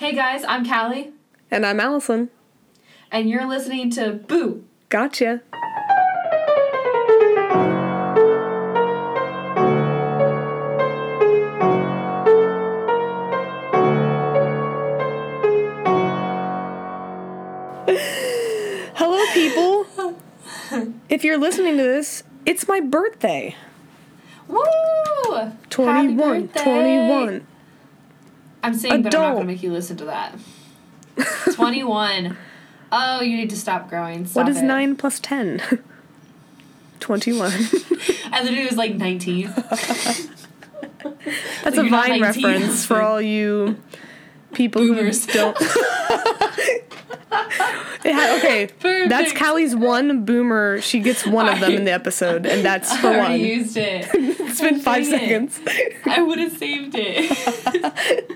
Hey guys, I'm Callie, And I'm Allison. and you're listening to Boo. Gotcha. Hello, people. If you're listening to this, it's my birthday. Woo! 21. Happy birthday. 21. I'm saying, but I'm not gonna make you listen to that. 21. Oh, you need to stop growing. Stop What is it. 9 plus 10? 21. I literally was like 19. That's Like, a Vine 19. reference for all you people Boomers. who don't. Okay, that's Callie's one boomer. She gets one of them in the episode, and that's I for one. used it. It's been five it. seconds. I would have saved it.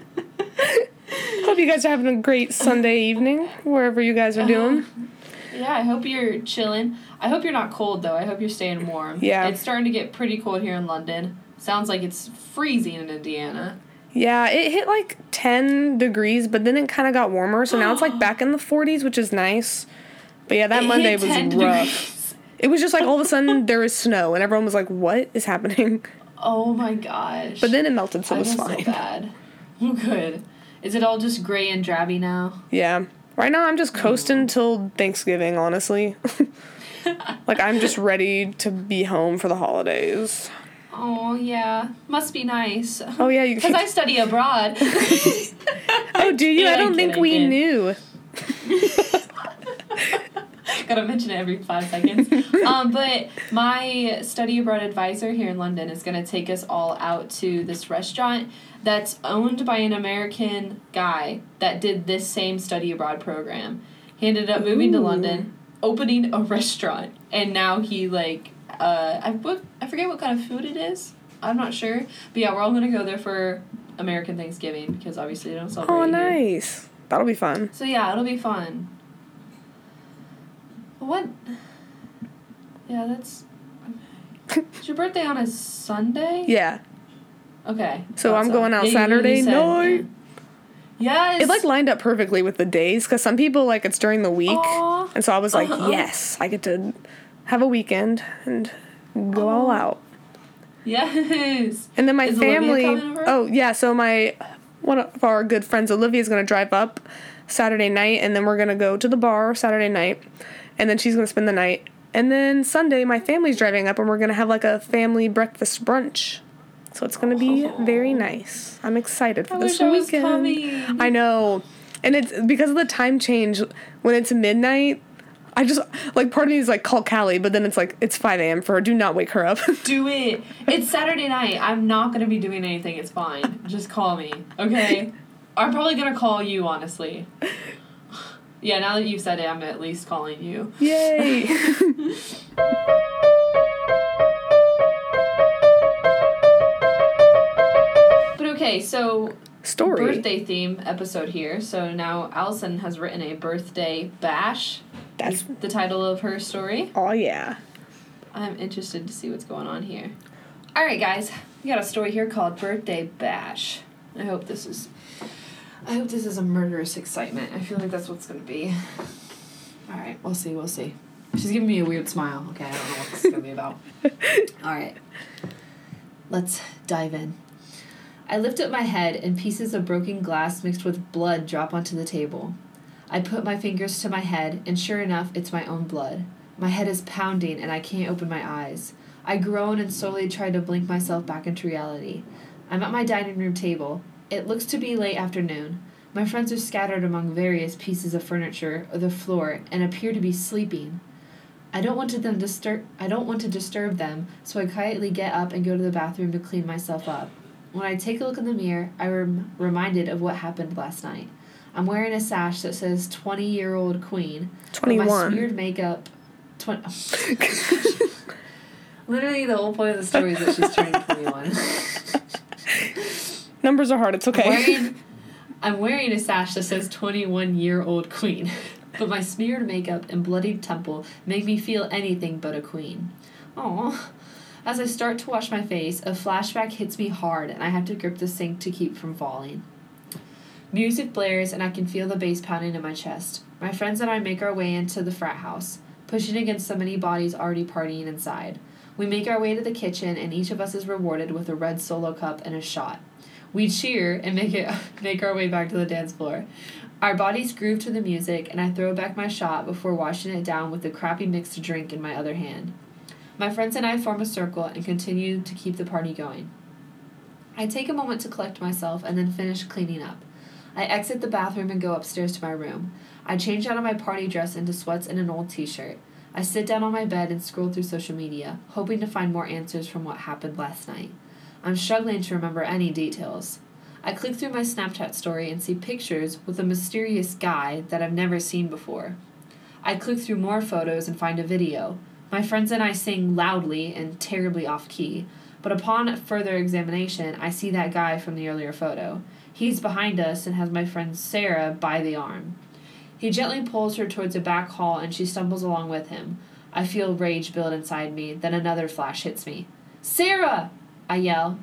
Hope you guys are having a great Sunday evening, wherever you guys are doing. yeah, I hope you're chilling. I hope you're not cold though. I hope you're staying warm. Yeah. It's starting to get pretty cold here in London. Sounds like it's freezing in Indiana. Yeah, it hit like 10 degrees, but then it kind of got warmer, so now it's like back in the 40s, which is nice. But yeah, that It Monday was rough. degrees. It was just like all of a sudden there was snow, and everyone was like, "What is happening?" Oh my gosh. But then it melted, so I it was fine. so bad. Good. Is it all just gray and drabby now? Yeah. Right now I'm just coasting mm. till Thanksgiving, honestly. like I'm just ready to be home for the holidays. Oh yeah, must be nice. Oh yeah, you Because I study abroad. Oh, do you? I don't kid, think I we knew. Gotta mention it every five seconds. um, but my study abroad advisor here in London is gonna take us all out to this restaurant that's owned by an American guy that did this same study abroad program. He ended up moving to London, opening a restaurant, and now he like uh I what I forget what kind of food it is. I'm not sure, but yeah, we're all gonna go there for American Thanksgiving because obviously they don't celebrate. Oh, it here. nice. That'll be fun. So yeah, it'll be fun. What? Yeah, that's. Is your birthday on a Sunday? Yeah. Okay. So I'm going out Yeah, Saturday said- night. Yes. It like lined up perfectly with the days because some people like it's during the week, Aw. and so I was like, Uh-huh. yes, I get to have a weekend and go all out. Yes. And then my Is family. Oh yeah, so my one of our good friends, Olivia, is gonna drive up Saturday night, and then we're gonna go to the bar Saturday night, and then she's gonna spend the night, and then Sunday my family's driving up, and we're gonna have like a family breakfast brunch. So it's gonna be very oh. nice. I'm excited for I this wish I was weekend. coming. I know, and it's because of the time change. When it's midnight, I just like part of me is like call Callie, but then it's like it's 5 a.m. for her. Do not wake her up. Do it. It's Saturday night. I'm not gonna be doing anything. It's fine. Just call me, okay? I'm probably gonna call you, honestly. Yeah, now that you've said it, I'm at least calling you. Yay! But okay, so Story. birthday theme episode here. So now Allison has written a birthday bash. That's the title of her story. oh yeah. I'm interested to see what's going on here. All right, guys, we got a story here called Birthday Bash. I hope this is. I hope this is a murderous excitement. I feel like that's what's gonna be. All right, we'll see. We'll see. She's giving me a weird smile. Okay, I don't know what this is gonna be about. All right, let's dive in. I lift up my head and pieces of broken glass mixed with blood drop onto the table. I put my fingers to my head, and sure enough, it's my own blood. My head is pounding, and I can't open my eyes. I groan and slowly try to blink myself back into reality. I'm at my dining room table. It looks to be late afternoon. My friends are scattered among various pieces of furniture or the floor and appear to be sleeping. I don't want to them disturb I don't want to disturb them, so I quietly get up and go to the bathroom to clean myself up. When I take a look in the mirror, I am reminded of what happened last night. I'm wearing a sash that says 20 year old queen. but My 21. smeared makeup. 20. Literally, the whole point of the story is that she's turning 21. Numbers are hard. It's I'm okay. wearing, I'm wearing a sash that says 21 year old queen. But my smeared makeup and bloodied temple make me feel anything but a queen. Aww. As I start to wash my face, a flashback hits me hard and I have to grip the sink to keep from falling. Music blares, and I can feel the bass pounding in my chest. My friends and I make our way into the frat house, pushing against so many bodies already partying inside. We make our way to the kitchen, and each of us is rewarded with a red solo cup and a shot. We cheer and make it make our way back to the dance floor. Our bodies groove to the music, and I throw back my shot before washing it down with the crappy mixed drink in my other hand. My friends and I form a circle and continue to keep the party going. I take a moment to collect myself and then finish cleaning up. I exit the bathroom and go upstairs to my room. I change out of my party dress into sweats and an old t shirt. I sit down on my bed and scroll through social media, hoping to find more answers from what happened last night. I'm struggling to remember any details. I click through my Snapchat story and see pictures with a mysterious guy that I've never seen before. I click through more photos and find a video. My friends and I sing loudly and terribly off key, but upon further examination, I see that guy from the earlier photo. He's behind us and has my friend Sarah by the arm. He gently pulls her towards a back hall and she stumbles along with him. I feel rage build inside me, then another flash hits me. Sarah! I yell.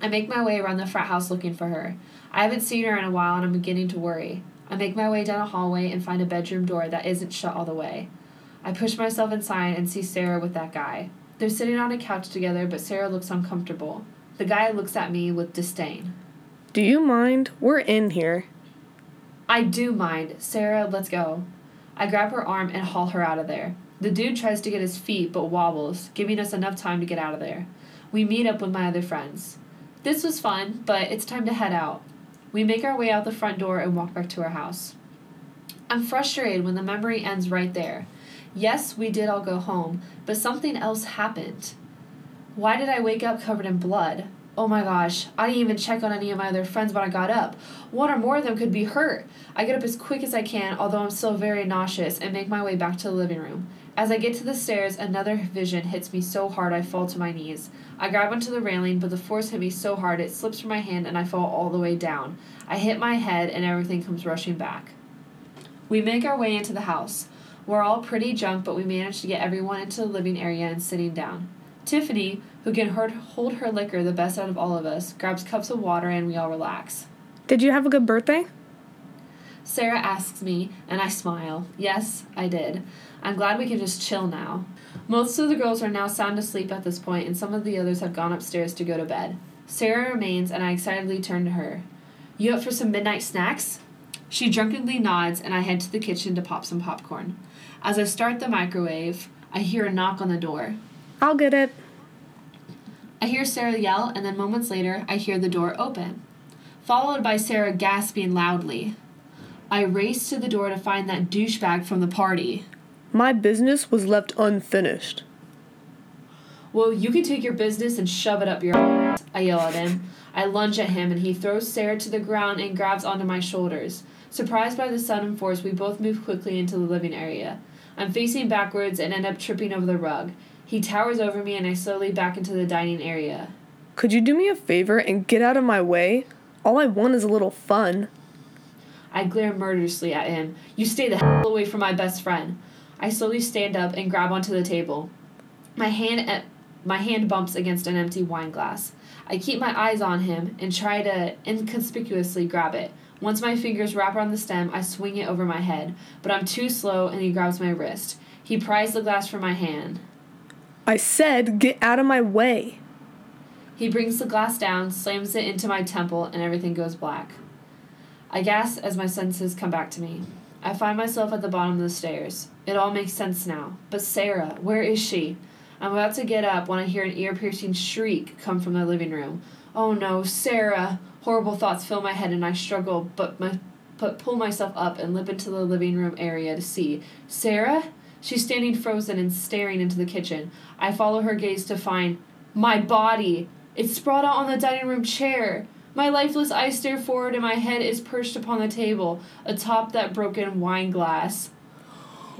I make my way around the frat house looking for her. I haven't seen her in a while and I'm beginning to worry. I make my way down a hallway and find a bedroom door that isn't shut all the way. I push myself inside and see Sarah with that guy. They're sitting on a couch together, but Sarah looks uncomfortable. The guy looks at me with disdain. Do you mind? We're in here. I do mind. Sarah, let's go. I grab her arm and haul her out of there. The dude tries to get his feet but wobbles, giving us enough time to get out of there. We meet up with my other friends. This was fun, but it's time to head out. We make our way out the front door and walk back to our house. I'm frustrated when the memory ends right there. Yes, we did all go home, but something else happened. Why did I wake up covered in blood? Oh my gosh, I didn't even check on any of my other friends when I got up. One or more of them could be hurt. I get up as quick as I can, although I'm still very nauseous, and make my way back to the living room. As I get to the stairs, another vision hits me so hard I fall to my knees. I grab onto the railing, but the force hit me so hard it slips from my hand and I fall all the way down. I hit my head and everything comes rushing back. We make our way into the house. We're all pretty drunk, but we manage to get everyone into the living area and sitting down. Tiffany, who can hold her liquor the best out of all of us, grabs cups of water and we all relax. Did you have a good birthday? Sarah asks me, and I smile. Yes, I did. I'm glad we can just chill now. Most of the girls are now sound asleep at this point, and some of the others have gone upstairs to go to bed. Sarah remains, and I excitedly turn to her. You up for some midnight snacks? She drunkenly nods, and I head to the kitchen to pop some popcorn. As I start the microwave, I hear a knock on the door. I'll get it. I hear Sarah yell, and then moments later, I hear the door open, followed by Sarah gasping loudly. I race to the door to find that douchebag from the party. My business was left unfinished. Well, you can take your business and shove it up your ass, I yell at him. I lunge at him, and he throws Sarah to the ground and grabs onto my shoulders. Surprised by the sudden force, we both move quickly into the living area. I'm facing backwards and end up tripping over the rug. He towers over me, and I slowly back into the dining area. Could you do me a favor and get out of my way? All I want is a little fun. I glare murderously at him. You stay the hell away from my best friend. I slowly stand up and grab onto the table. My hand my hand bumps against an empty wine glass. I keep my eyes on him and try to inconspicuously grab it. Once my fingers wrap around the stem, I swing it over my head, but I'm too slow and he grabs my wrist. He pries the glass from my hand. I said, get out of my way. He brings the glass down, slams it into my temple, and everything goes black. I gasp as my senses come back to me. I find myself at the bottom of the stairs. It all makes sense now. But Sarah, where is she? I'm about to get up when I hear an ear piercing shriek come from the living room. Oh no, Sarah! Horrible thoughts fill my head and I struggle but my but pull myself up and limp into the living room area to see. Sarah? She's standing frozen and staring into the kitchen. I follow her gaze to find my body. It's sprawled out on the dining room chair. My lifeless eyes stare forward and my head is perched upon the table, atop that broken wine glass.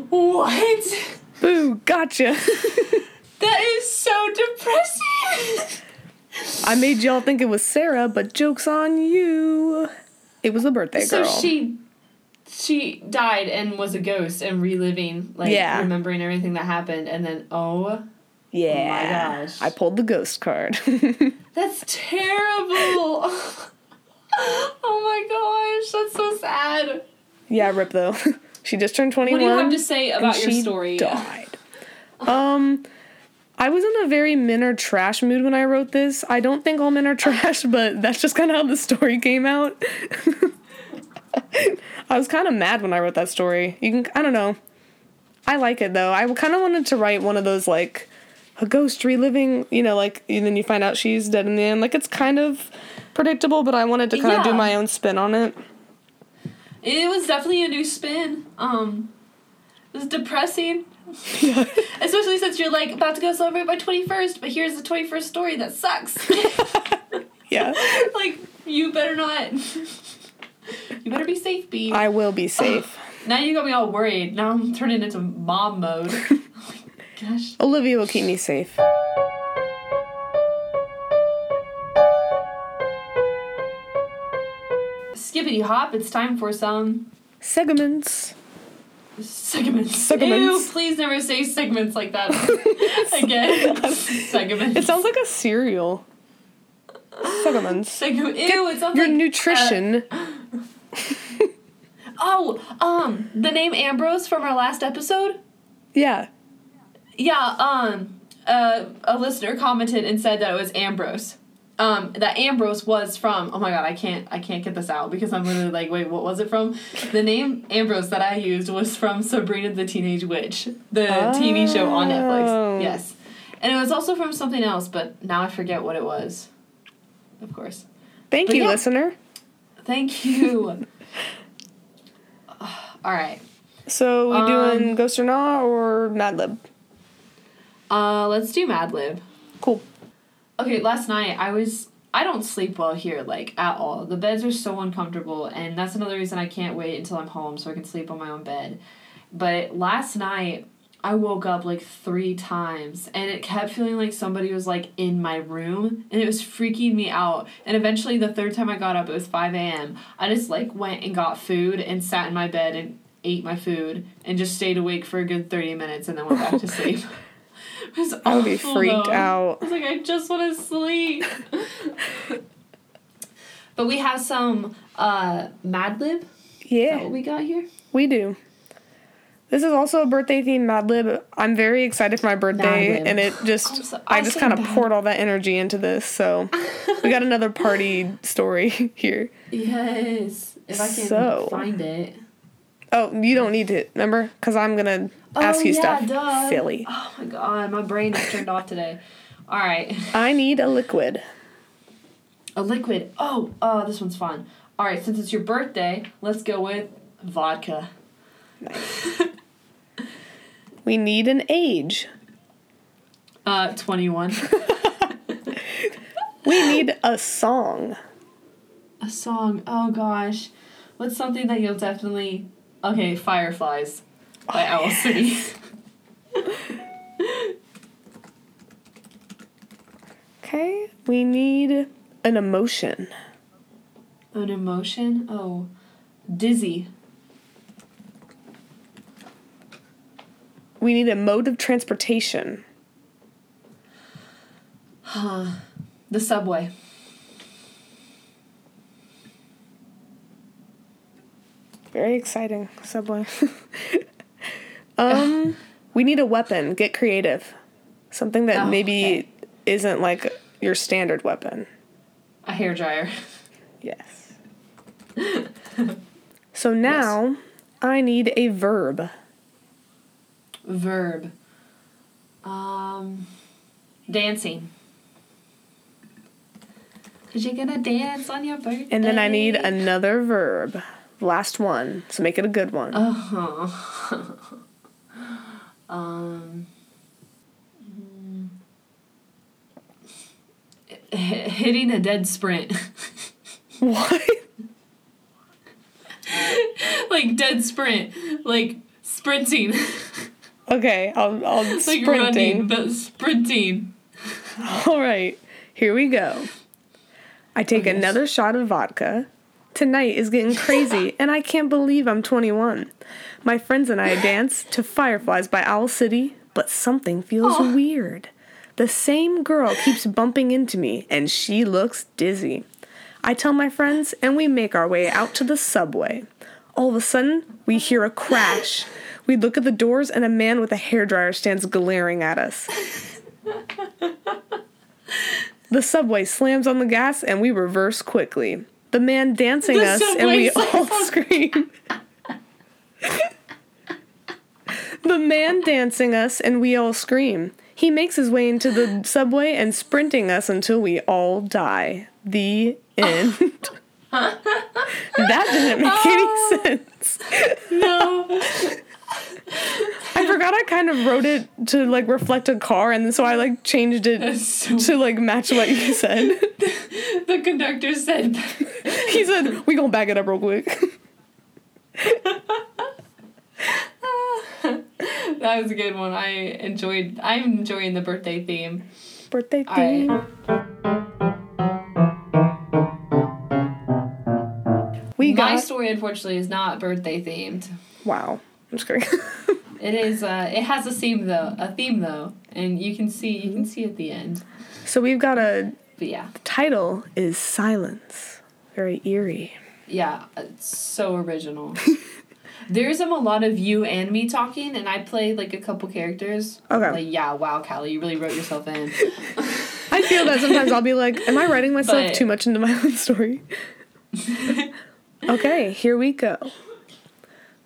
What? Boo, gotcha. that is so depressing. I made y'all think it was Sarah, but joke's on you. It was a birthday so girl. So she she died and was a ghost and reliving like yeah. remembering everything that happened and then oh yeah. Oh my gosh. I pulled the ghost card. That's terrible. oh my gosh, that's so sad. Yeah, rip though. she just turned 21. What do you have to say about your she story? Died. Um, I was in a very men are trash mood when I wrote this. I don't think all men are trash, but that's just kind of how the story came out. I was kind of mad when I wrote that story. You can, I don't know. I like it though. I kind of wanted to write one of those like a ghost reliving, you know, like and then you find out she's dead in the end. Like it's kind of predictable, but I wanted to kind of do my own spin on it. It was definitely a new spin. Um, it was depressing. Yeah. Especially since you're like about to go celebrate my 21st, but here's the 21st story that sucks. yeah. like, you better not. you better be safe, B. I will be safe. now you got me all worried. Now I'm turning into mom mode. Gosh. Olivia will keep me safe. Skippity hop, it's time for some Segments. segments. Segments. Ew, please never say segments like that again. segments. It sounds like a cereal. Segments. Segment. Ew, it sounds Your like. nutrition. Oh, um, the name Ambrose from our last episode? yeah. Yeah, um, uh, a listener commented and said that it was Ambrose. Um, that Ambrose was from. Oh my god, I can't, I can't get this out because I'm literally like, wait, what was it from? The name Ambrose that I used was from Sabrina the Teenage Witch, the TV show on Oh. Netflix. Yes, and it was also from something else, but now I forget what it was. Of course. Thank But you, yeah. listener. Thank you. All right. So we Um, doing Ghost or Not or Mad Lib? Uh, let's do Mad Lib. Cool. Okay, last night I was I don't sleep well here like at all. The beds are so uncomfortable and that's another reason I can't wait until I'm home so I can sleep on my own bed. But last night I woke up like 3 times and it kept feeling like somebody was like in my room and it was freaking me out. And eventually the third time I got up it was 5 a.m. I just like went and got food and sat in my bed and ate my food and just stayed awake for a good 30 minutes and then went back to sleep. It was I would be freaked though. out. I was like, I just want to sleep. but we have some uh, Mad Lib. Is that Yeah, what we got here? we do. This is also a birthday themed Mad Lib. I'm very excited for my birthday, and it just Also, I I just kind of poured all that energy into this. So we got another party story here. Yes. If I can So- find it. Oh, you don't need to remember because I'm gonna ask oh, you yeah, stuff. Duh. Silly. Oh my god, my brain is turned off today. All right. I need a liquid. A liquid. Oh, oh, this one's fun. All right, since it's your birthday, let's go with vodka. Nice. We need an age. Uh, 21. We need a song. A song. Oh gosh. What's something that you'll definitely. Okay, Fireflies by Oh, Owl City. Okay. We need an emotion. An emotion? Oh. Dizzy. We need a mode of transportation. Huh. The subway. Very exciting. Subway. um, we need a weapon. Get creative. Something that Oh, maybe okay. isn't like your standard weapon. A hairdryer. Yes. so now I need a verb. Verb. Um. Dancing. Cause you're gonna dance on your birthday. And then I need another verb. Last one. So make it a good one. Uh huh. um. hitting a dead sprint. what? like dead sprint. Like sprinting. Okay, I'll I'll like sprinting. running, but sprinting. All right, here we go. I take Okay. another shot of vodka. Tonight is getting crazy, and I can't believe I'm 21. My friends and I dance to Fireflies by Owl City, but something feels Aw. weird. The same girl keeps bumping into me, and she looks dizzy. I tell my friends, and we make our way out to the subway. All of a sudden, we hear a crash. We look at the doors, and a man with a hairdryer stands glaring at us. The subway slams on the gas, and we reverse quickly. The man dancing The us, and we all scream. the man dancing us, and we all scream. He makes his way into the subway and sprinting us until we all die. The end. that didn't make Oh. any sense. No. I forgot I kind of wrote it to like reflect a car, and so I like changed it so- to like match what you said. the conductor said. he said, "We gonna back it up real quick." that was a good one. I enjoyed. I'm enjoying the birthday theme. Birthday I- theme. We My story, unfortunately, is not birthday themed. wow. I'm just kidding. It is. Uh, it has a theme though. A theme though, and you can see. You can see at the end. so we've got a But yeah, title is silence. Very eerie. yeah, it's so original. There's um, a lot of you and me talking, and I play like a couple characters. Okay. Like yeah, wow, Callie, you really wrote yourself in. I feel that sometimes I'll be like, "Am I writing myself But- too much into my own story?" okay, here we go.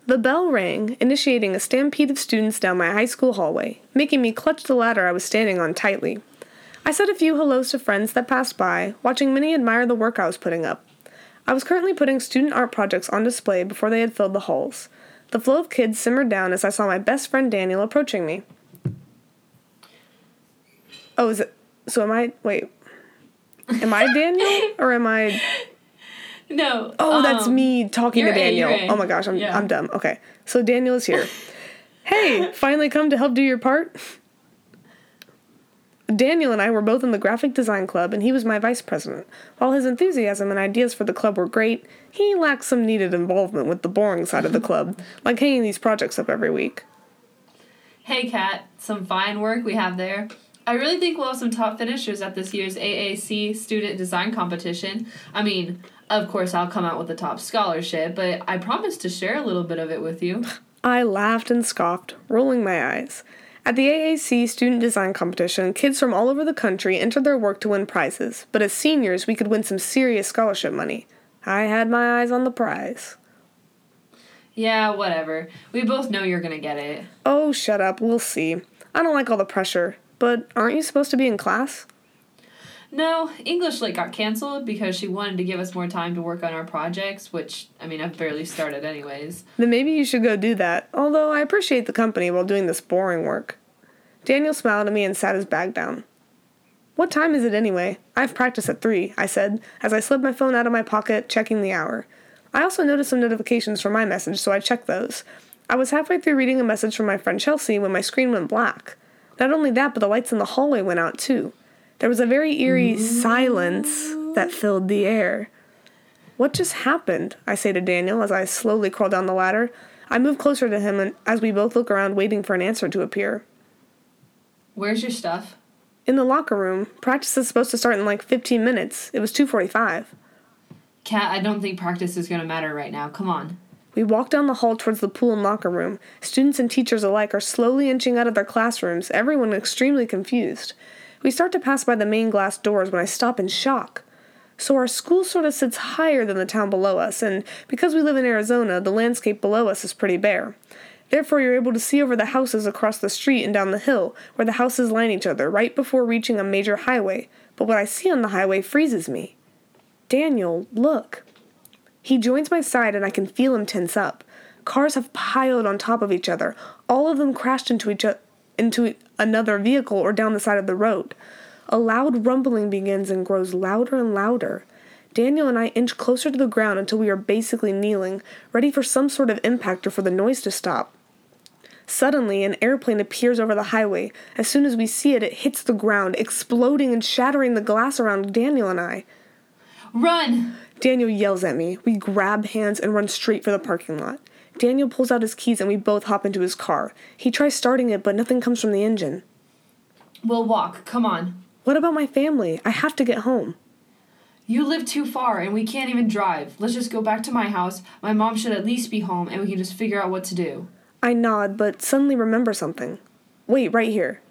The bell rang, initiating a stampede of students down my high school hallway, making me clutch the ladder I was standing on tightly. I said a few hellos to friends that passed by, watching many admire the work I was putting up. I was currently putting student art projects on display before they had filled the halls. The flow of kids simmered down as I saw my best friend Daniel approaching me. Oh, is it? So am I? Wait. Am I Daniel or am I? no. Oh, that's um, me talking to you're A, Daniel. A. Oh my gosh, I'm Yeah. I'm dumb. Okay, so Daniel is here. hey, finally come to help do your part. Daniel and I were both in the graphic design club, and he was my vice president. While his enthusiasm and ideas for the club were great, he lacked some needed involvement with the boring side of the club, like hanging these projects up every week. Hey, Kat, some fine work we have there. I really think we'll have some top finishers at this year's AAC Student Design Competition. I mean, of course, I'll come out with the top scholarship, but I promise to share a little bit of it with you. I laughed and scoffed, rolling my eyes. At the AAC Student Design Competition, kids from all over the country entered their work to win prizes, but as seniors, we could win some serious scholarship money. I had my eyes on the prize. Yeah, whatever. We both know you're gonna get it. Oh, shut up, we'll see. I don't like all the pressure, but aren't you supposed to be in class? No, English Lit got canceled because she wanted to give us more time to work on our projects, which, I mean, I've barely started anyways. Then maybe you should go do that, although I appreciate the company while doing this boring work. Daniel smiled at me and sat his bag down. What time is it anyway? I have practice at 3, I said, as I slipped my phone out of my pocket, checking the hour. I also noticed some notifications from my message, so I checked those. I was halfway through reading a message from my friend Chelsea when my screen went black. Not only that, but the lights in the hallway went out too. There was a very eerie mm. silence that filled the air. What just happened? I say to Daniel as I slowly crawl down the ladder. I move closer to him and as we both look around waiting for an answer to appear. Where's your stuff? In the locker room, practice is supposed to start in like 15 minutes. It was 2:45. Kat, I don't think practice is gonna matter right now. Come on. We walk down the hall towards the pool and locker room. Students and teachers alike are slowly inching out of their classrooms, everyone extremely confused. We start to pass by the main glass doors when I stop in shock. So our school sort of sits higher than the town below us, and because we live in Arizona, the landscape below us is pretty bare. Therefore, you're able to see over the houses across the street and down the hill, where the houses line each other right before reaching a major highway. But what I see on the highway freezes me. Daniel, look. He joins my side and I can feel him tense up. Cars have piled on top of each other. All of them crashed into each o- into another vehicle or down the side of the road. A loud rumbling begins and grows louder and louder. Daniel and I inch closer to the ground until we are basically kneeling, ready for some sort of impact or for the noise to stop. Suddenly, an airplane appears over the highway. As soon as we see it, it hits the ground, exploding and shattering the glass around Daniel and I. Run! Daniel yells at me. We grab hands and run straight for the parking lot. Daniel pulls out his keys and we both hop into his car. He tries starting it, but nothing comes from the engine. We'll walk. Come on. What about my family? I have to get home. You live too far and we can't even drive. Let's just go back to my house. My mom should at least be home and we can just figure out what to do. I nod, but suddenly remember something. Wait, right here.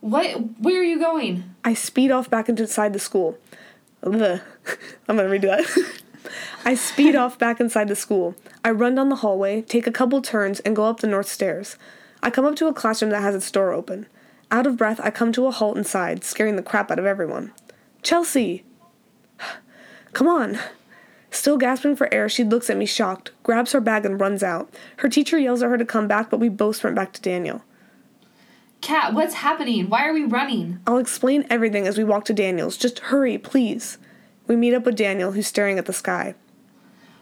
What? Where are you going? I speed off back inside the school. Ugh. I'm gonna redo that. I speed off back inside the school. I run down the hallway, take a couple turns, and go up the north stairs. I come up to a classroom that has its door open. Out of breath, I come to a halt inside, scaring the crap out of everyone. Chelsea! Come on! Still gasping for air, she looks at me shocked, grabs her bag, and runs out. Her teacher yells at her to come back, but we both sprint back to Daniel. Kat, what's happening? Why are we running? I'll explain everything as we walk to Daniel's. Just hurry, please. We meet up with Daniel, who's staring at the sky.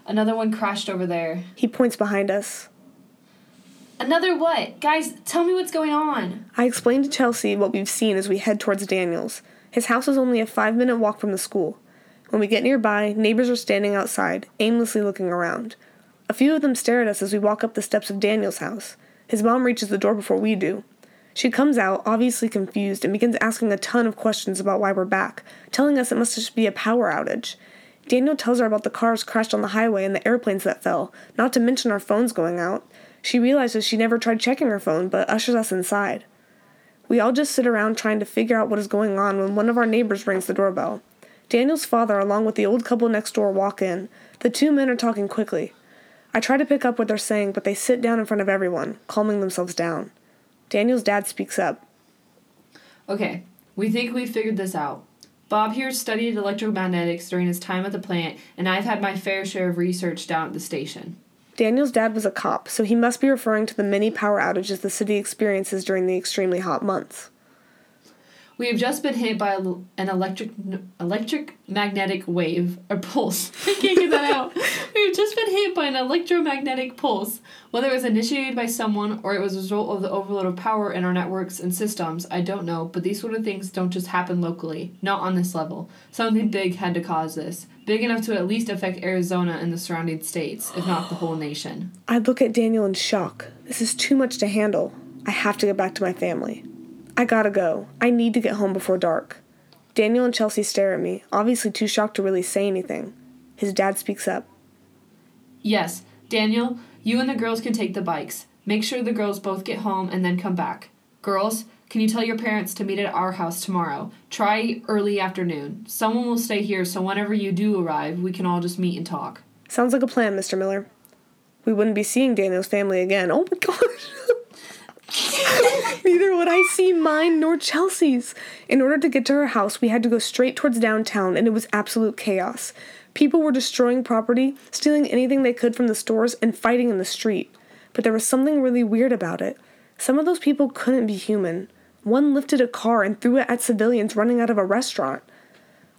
Another one crashed over there. He points behind us. Another what? Guys, tell me what's going on. I explain to Chelsea what we've seen as we head towards Daniel's. His house is only a five minute walk from the school. When we get nearby, neighbors are standing outside, aimlessly looking around. A few of them stare at us as we walk up the steps of Daniel's house. His mom reaches the door before we do. She comes out, obviously confused, and begins asking a ton of questions about why we're back, telling us it must just be a power outage. Daniel tells her about the cars crashed on the highway and the airplanes that fell, not to mention our phones going out. She realizes she never tried checking her phone, but ushers us inside. We all just sit around trying to figure out what is going on when one of our neighbors rings the doorbell. Daniel's father, along with the old couple next door, walk in. The two men are talking quickly. I try to pick up what they're saying, but they sit down in front of everyone, calming themselves down. Daniel's dad speaks up. Okay, we think we figured this out. Bob here studied electromagnetics during his time at the plant, and I've had my fair share of research down at the station. Daniel's dad was a cop, so he must be referring to the many power outages the city experiences during the extremely hot months. We have just been hit by a, an electric electric magnetic wave or pulse. I can't get that out. We have just been hit by an electromagnetic pulse. Whether it was initiated by someone or it was a result of the overload of power in our networks and systems, I don't know. But these sort of things don't just happen locally. Not on this level. Something big had to cause this. Big enough to at least affect Arizona and the surrounding states, if not the whole nation. I look at Daniel in shock. This is too much to handle. I have to get back to my family. I gotta go. I need to get home before dark. Daniel and Chelsea stare at me, obviously too shocked to really say anything. His dad speaks up. Yes, Daniel, you and the girls can take the bikes. Make sure the girls both get home and then come back. Girls, can you tell your parents to meet at our house tomorrow? Try early afternoon. Someone will stay here so whenever you do arrive, we can all just meet and talk. Sounds like a plan, Mr. Miller. We wouldn't be seeing Daniel's family again. Oh my gosh. Neither would I see mine nor Chelsea's. In order to get to her house, we had to go straight towards downtown, and it was absolute chaos. People were destroying property, stealing anything they could from the stores, and fighting in the street. But there was something really weird about it. Some of those people couldn't be human. One lifted a car and threw it at civilians running out of a restaurant.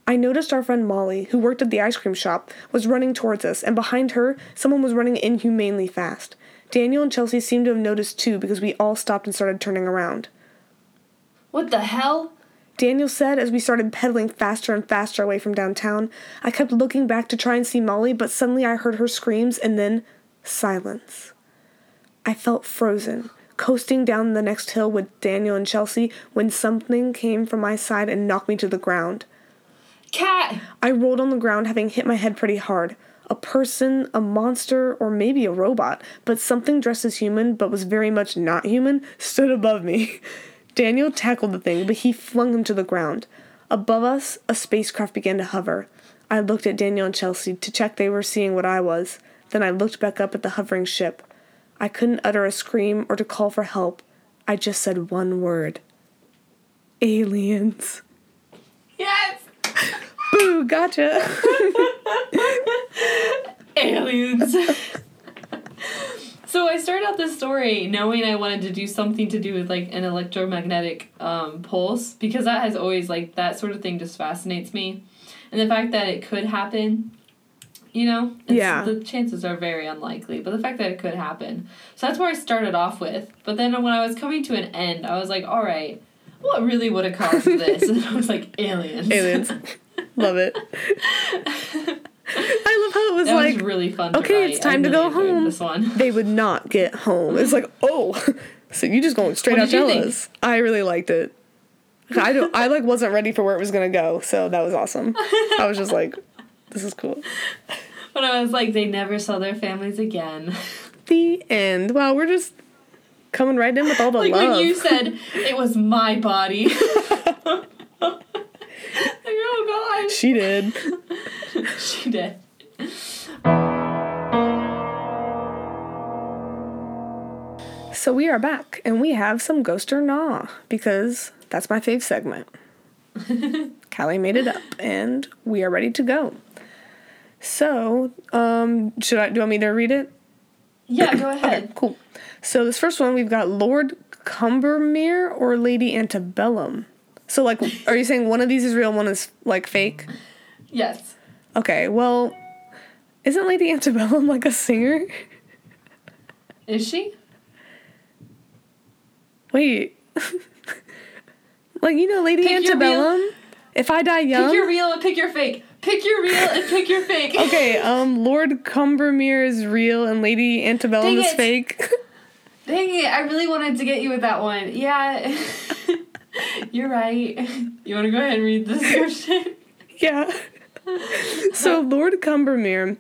I noticed our friend Molly, who worked at the ice cream shop, was running towards us, and behind her, someone was running inhumanely fast. Daniel and Chelsea seemed to have noticed too because we all stopped and started turning around. What the hell? Daniel said as we started pedaling faster and faster away from downtown. I kept looking back to try and see Molly, but suddenly I heard her screams and then silence. I felt frozen, coasting down the next hill with Daniel and Chelsea when something came from my side and knocked me to the ground. Kat! I rolled on the ground, having hit my head pretty hard a person, a monster, or maybe a robot, but something dressed as human but was very much not human stood above me. Daniel tackled the thing, but he flung him to the ground. Above us, a spacecraft began to hover. I looked at Daniel and Chelsea to check they were seeing what I was. Then I looked back up at the hovering ship. I couldn't utter a scream or to call for help. I just said one word Aliens. Yes! Boo, gotcha. Aliens. so I started out this story knowing I wanted to do something to do with like an electromagnetic um, pulse because that has always like that sort of thing just fascinates me, and the fact that it could happen. You know, it's, Yeah. The chances are very unlikely, but the fact that it could happen. So that's where I started off with. But then when I was coming to an end, I was like, all right, what really would have caused this? and I was like, aliens. Aliens. Love it. I love how it was That like was really fun. To okay, it's I time to really go home. They would not get home. It's like, oh, so you just going straight What out did you tell think? us. I really liked it. I don't. I like wasn't ready for where it was gonna go, so that was awesome. I was just like, this is cool. When I was like, they never saw their families again. The end. Wow, we're just coming right in with all the like love. when you said it was my body. Like, oh she did. she did. So we are back, and we have some ghost or nah because that's my fave segment. Callie made it up, and we are ready to go. So, um, should I? Do you want me to read it? Yeah, go ahead. Okay, cool. So this first one we've got Lord Combermere or Lady Antebellum. So like, are you saying one of these is real, one is like fake? Yes. Okay, well, isn't Lady Antebellum like a singer? Is she? Wait. like you know Lady Pick Antebellum? If I die young. Pick your real and pick your fake. Pick your real and pick your fake. okay, um Lord Combermere is real and Lady Antebellum Dang is it. fake. Dang it, I really wanted to get you with that one. Yeah. You're right. You want to go ahead and read the description? yeah. so Lord Combermere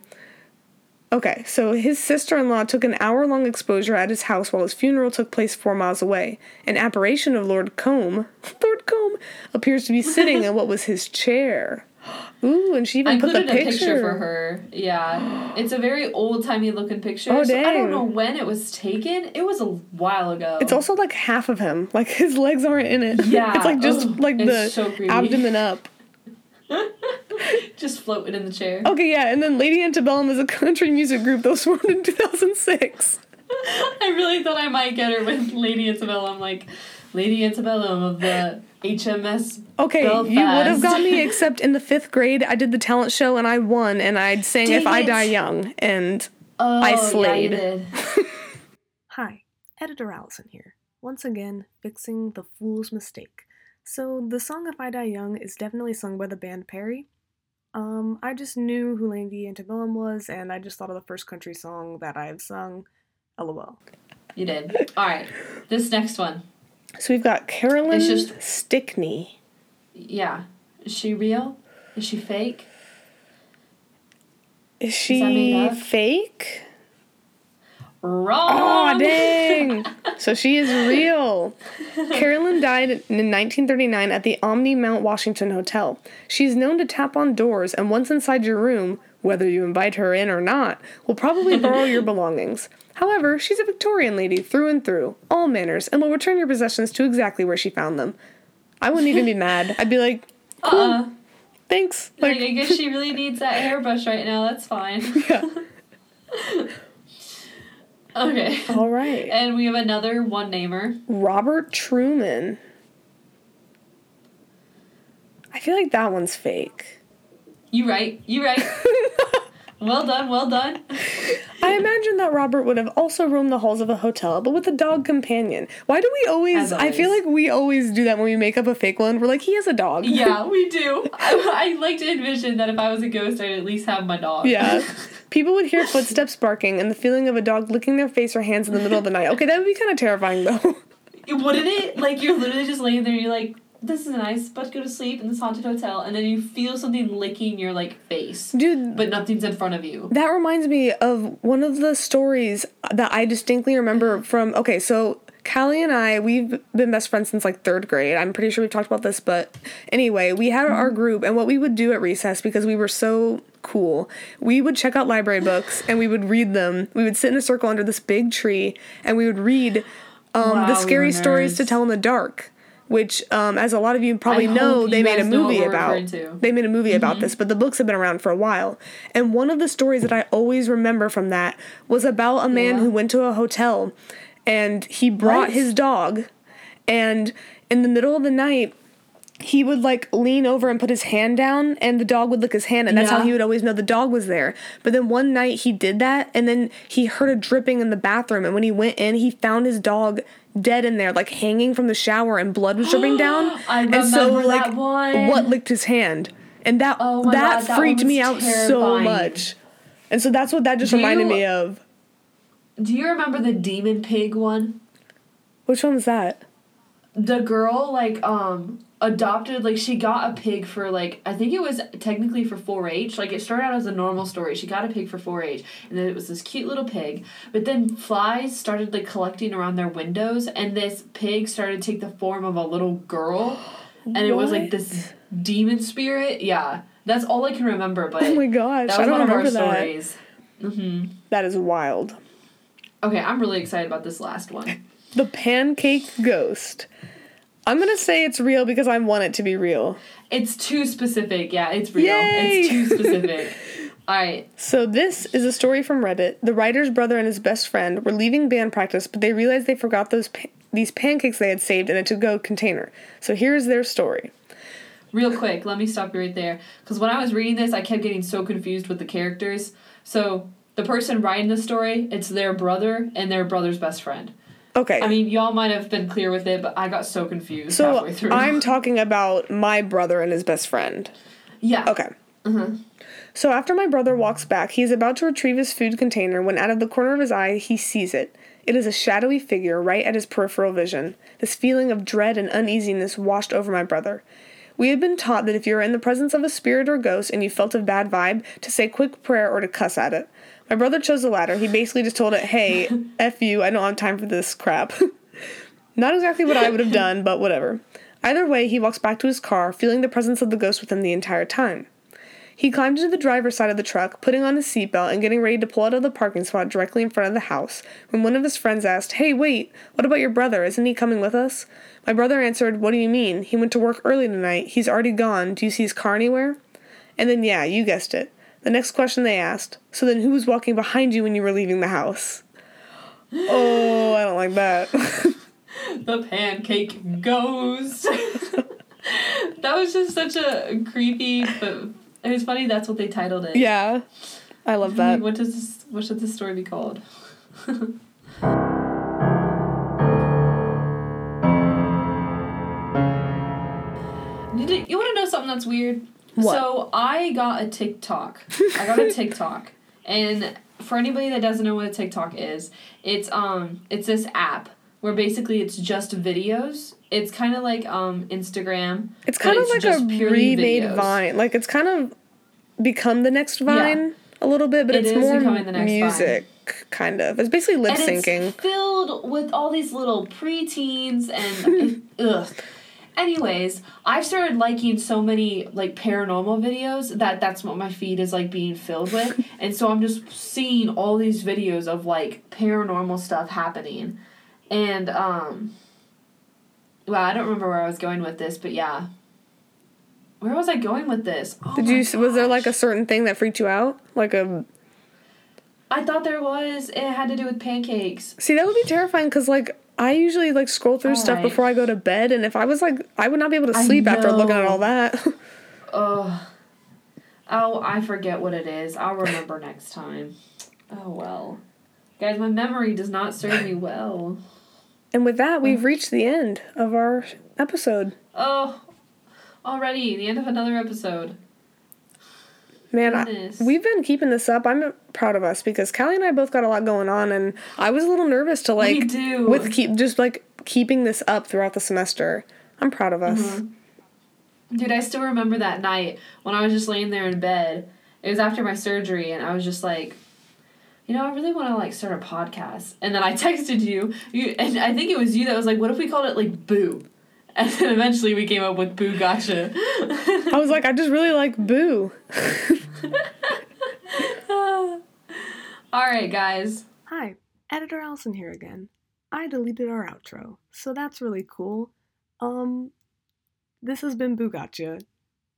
Okay, so his sister in law took an hour long exposure at his house while his funeral took place four miles away. An apparition of Lord Combe, Lord Combe, appears to be sitting in what was his chair. Ooh, and she even I put the included picture. a picture for her. Yeah. It's a very old timey looking picture. Oh, so I don't know when it was taken. It was a while ago. It's also like half of him. Like his legs aren't in it. Yeah, it's like just like the so abdomen up. just floating in the chair. Okay, yeah, and then Lady Antebellum is a country music group that was formed in 2006. I really thought I might get her with Lady Antebellum, like Lady Antebellum of the HMS. Okay, you would have got me, except in the fifth grade, I did the talent show and I won, and I'd sang Dang If I. Die Young, and Oh, I Yeah, slayed. you did. Hi, Editor Allison here. Once again, fixing the fool's mistake. So, the song If I Die Young is definitely sung by the band Perry. Um, I just knew who Lady Antebellum was, and I just thought of the first country song that I've sung. LOL. You did. All right. This next one. So we've got Carolyn It's just- Stickney. Yeah. Is she real? Is she fake? Is she up? fake? Wrong. Oh, dang. so she is real. Carolyn died in 1939 at the Omni Mount Washington Hotel. She's known to tap on doors, and once inside your room, whether you invite her in or not, will probably borrow your belongings. However, she's a Victorian lady through and through, all manners, and will return your possessions to exactly where she found them. I wouldn't even be mad. I'd be like, cool, Uh-uh. thanks. Like, Like, I guess she really needs that hairbrush right now. That's fine. yeah. Okay. All right. And we have another one namer. Robert Truman. I feel like that one's fake. You right. You right. well done. Well done. I imagine that Robert would have also roamed the halls of a hotel, but with a dog companion. Why do we always, As I feel like we always do that when we make up a fake one? We're like, he has a dog. Yeah, we do. I, I like to envision that if I was a ghost, I'd at least have my dog. Yeah. People would hear footsteps barking and the feeling of a dog licking their face or hands in the middle of the night. Okay, that would be kind of terrifying though. Wouldn't it? Like you're literally just laying there. and You're like, this is nice, but go to sleep in this haunted hotel, and then you feel something licking your like face, Dude, but nothing's in front of you. That reminds me of one of the stories that I distinctly remember from. Okay, so Callie and I, we've been best friends since like third grade. I'm pretty sure we've talked about this, but anyway, we had our group, and what we would do at recess because we were so cool, we would check out library books and we would read them. We would sit in a circle under this big tree and we would read um, Wow, the scary stories to tell in the dark. Which, um, as a lot of you probably know, they you made a guys know what movie about. They made a movie about this, but the books have been around for a while. And one of the stories that I always remember from that was about a man Yeah. who went to a hotel and he brought Right. his dog and in the middle of the night he would like lean over and put his hand down and the dog would lick his hand and that's how he would always know the dog was there. But then one night he did that and then he heard a dripping in the bathroom and when he went in he found his dog dead in there like hanging from the shower and blood was dripping down. I and so like that one. what licked his hand? And that Oh that God, that freaked me out so much. And so that's what that just Do reminded you- me of. Do you remember the demon pig one? Which one was that? The girl like um adopted like she got a pig for like I think it was technically for 4-H like it started out as a normal story. She got a pig for 4-H and then it was this cute little pig. But then flies started like collecting around their windows and this pig started to take the form of a little girl. And it was like this demon spirit. Yeah. That's all I can remember but Oh my gosh, that I was don't one of our that. stories. Hmm That is wild. okay I'm really excited about this last one. The pancake ghost. I'm gonna say it's real because I want it to be real. it's too specific yeah it's real Yay! it's too specific all right So this is a story from Reddit. The writer's brother and his best friend were leaving band practice, but they realized they forgot those pa- these pancakes they had saved in a to-go container. So here's their story. Real quick, let me stop you right there. Because when I was reading this, I kept getting so confused with the characters. So, the person writing the story, it's their brother and their brother's best friend. Okay. I mean, y'all might have been clear with it, but I got so confused so halfway through. I'm talking about my brother and his best friend. yeah. Okay. Mm-hmm. So after my brother walks back, he is about to retrieve his food container when out of the corner of his eye he sees it. It is a shadowy figure right at his peripheral vision. This feeling of dread and uneasiness washed over my brother. We had been taught that if you are in the presence of a spirit or ghost and you felt a bad vibe, to say quick prayer or to cuss at it. My brother chose the latter. He basically just told it, hey, F you, I don't have time for this crap. Not exactly what I would have done, but whatever. Either way, he walks back to his car, feeling the presence of the ghost with him the entire time. He climbed into the driver's side of the truck, putting on his seatbelt and getting ready to pull out of the parking spot directly in front of the house when one of his friends asked, Hey, wait, what about your brother? Isn't he coming with us? My brother answered, What do you mean? He went to work early tonight. He's already gone. Do you see his car anywhere? And then, yeah, you guessed it. The next question they asked, So then who was walking behind you when you were leaving the house? Oh, I don't like that. The pancake ghost. that was just such a creepy, but it was funny. That's what they titled it. yeah, I love that. What does this? What should this story be called? You want to know something that's weird? What? So I got a TikTok. I got a TikTok, and for anybody that doesn't know what a TikTok is, it's um it's this app where basically it's just videos. It's kind of like um Instagram. It's kind of it's like a remade videos. Vine. Like it's kind of become the next Vine a little bit, but It it's more next Vine. music kind of. It's basically lip syncing. filled with all these little preteens and ugh. Anyways, I've started liking so many like paranormal videos that that's what my feed is like being filled with, and so I'm just seeing all these videos of like paranormal stuff happening, and um. Well, I don't remember where I was going with this, but yeah. Where was I going with this? Oh Did you? Was there like a certain thing that freaked you out? Like a I thought there was. It had to do with pancakes. see that would be terrifying because like I usually like scroll through stuff Alright. before I go to bed, and if I was like I would not be able to sleep after looking at all that. Oh, oh, I forget what it is. I'll remember next time. Oh well, guys, my memory does not serve me well. and with that, we've reached the end of our episode. Oh, already the end of another episode. Man, I, we've been keeping this up. I'm proud of us because Callie and I both got a lot going on, and I was a little nervous to like with keep just like keeping this up throughout the semester. I'm proud of us. Mm-hmm. Dude, I still remember that night when I was just laying there in bed. It was after my surgery, and I was just like, you know, I really want to like start a podcast. And then I texted you, you, and I think it was you that was like, "What if we called it like Boo?" And then eventually we came up with Boo Gotcha. I was like, I just really like Boo. All right, guys. Hi, editor Allison here again. I deleted our outro, so that's really cool. Um, this has been Boo Gotcha.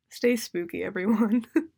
Stay spooky, everyone.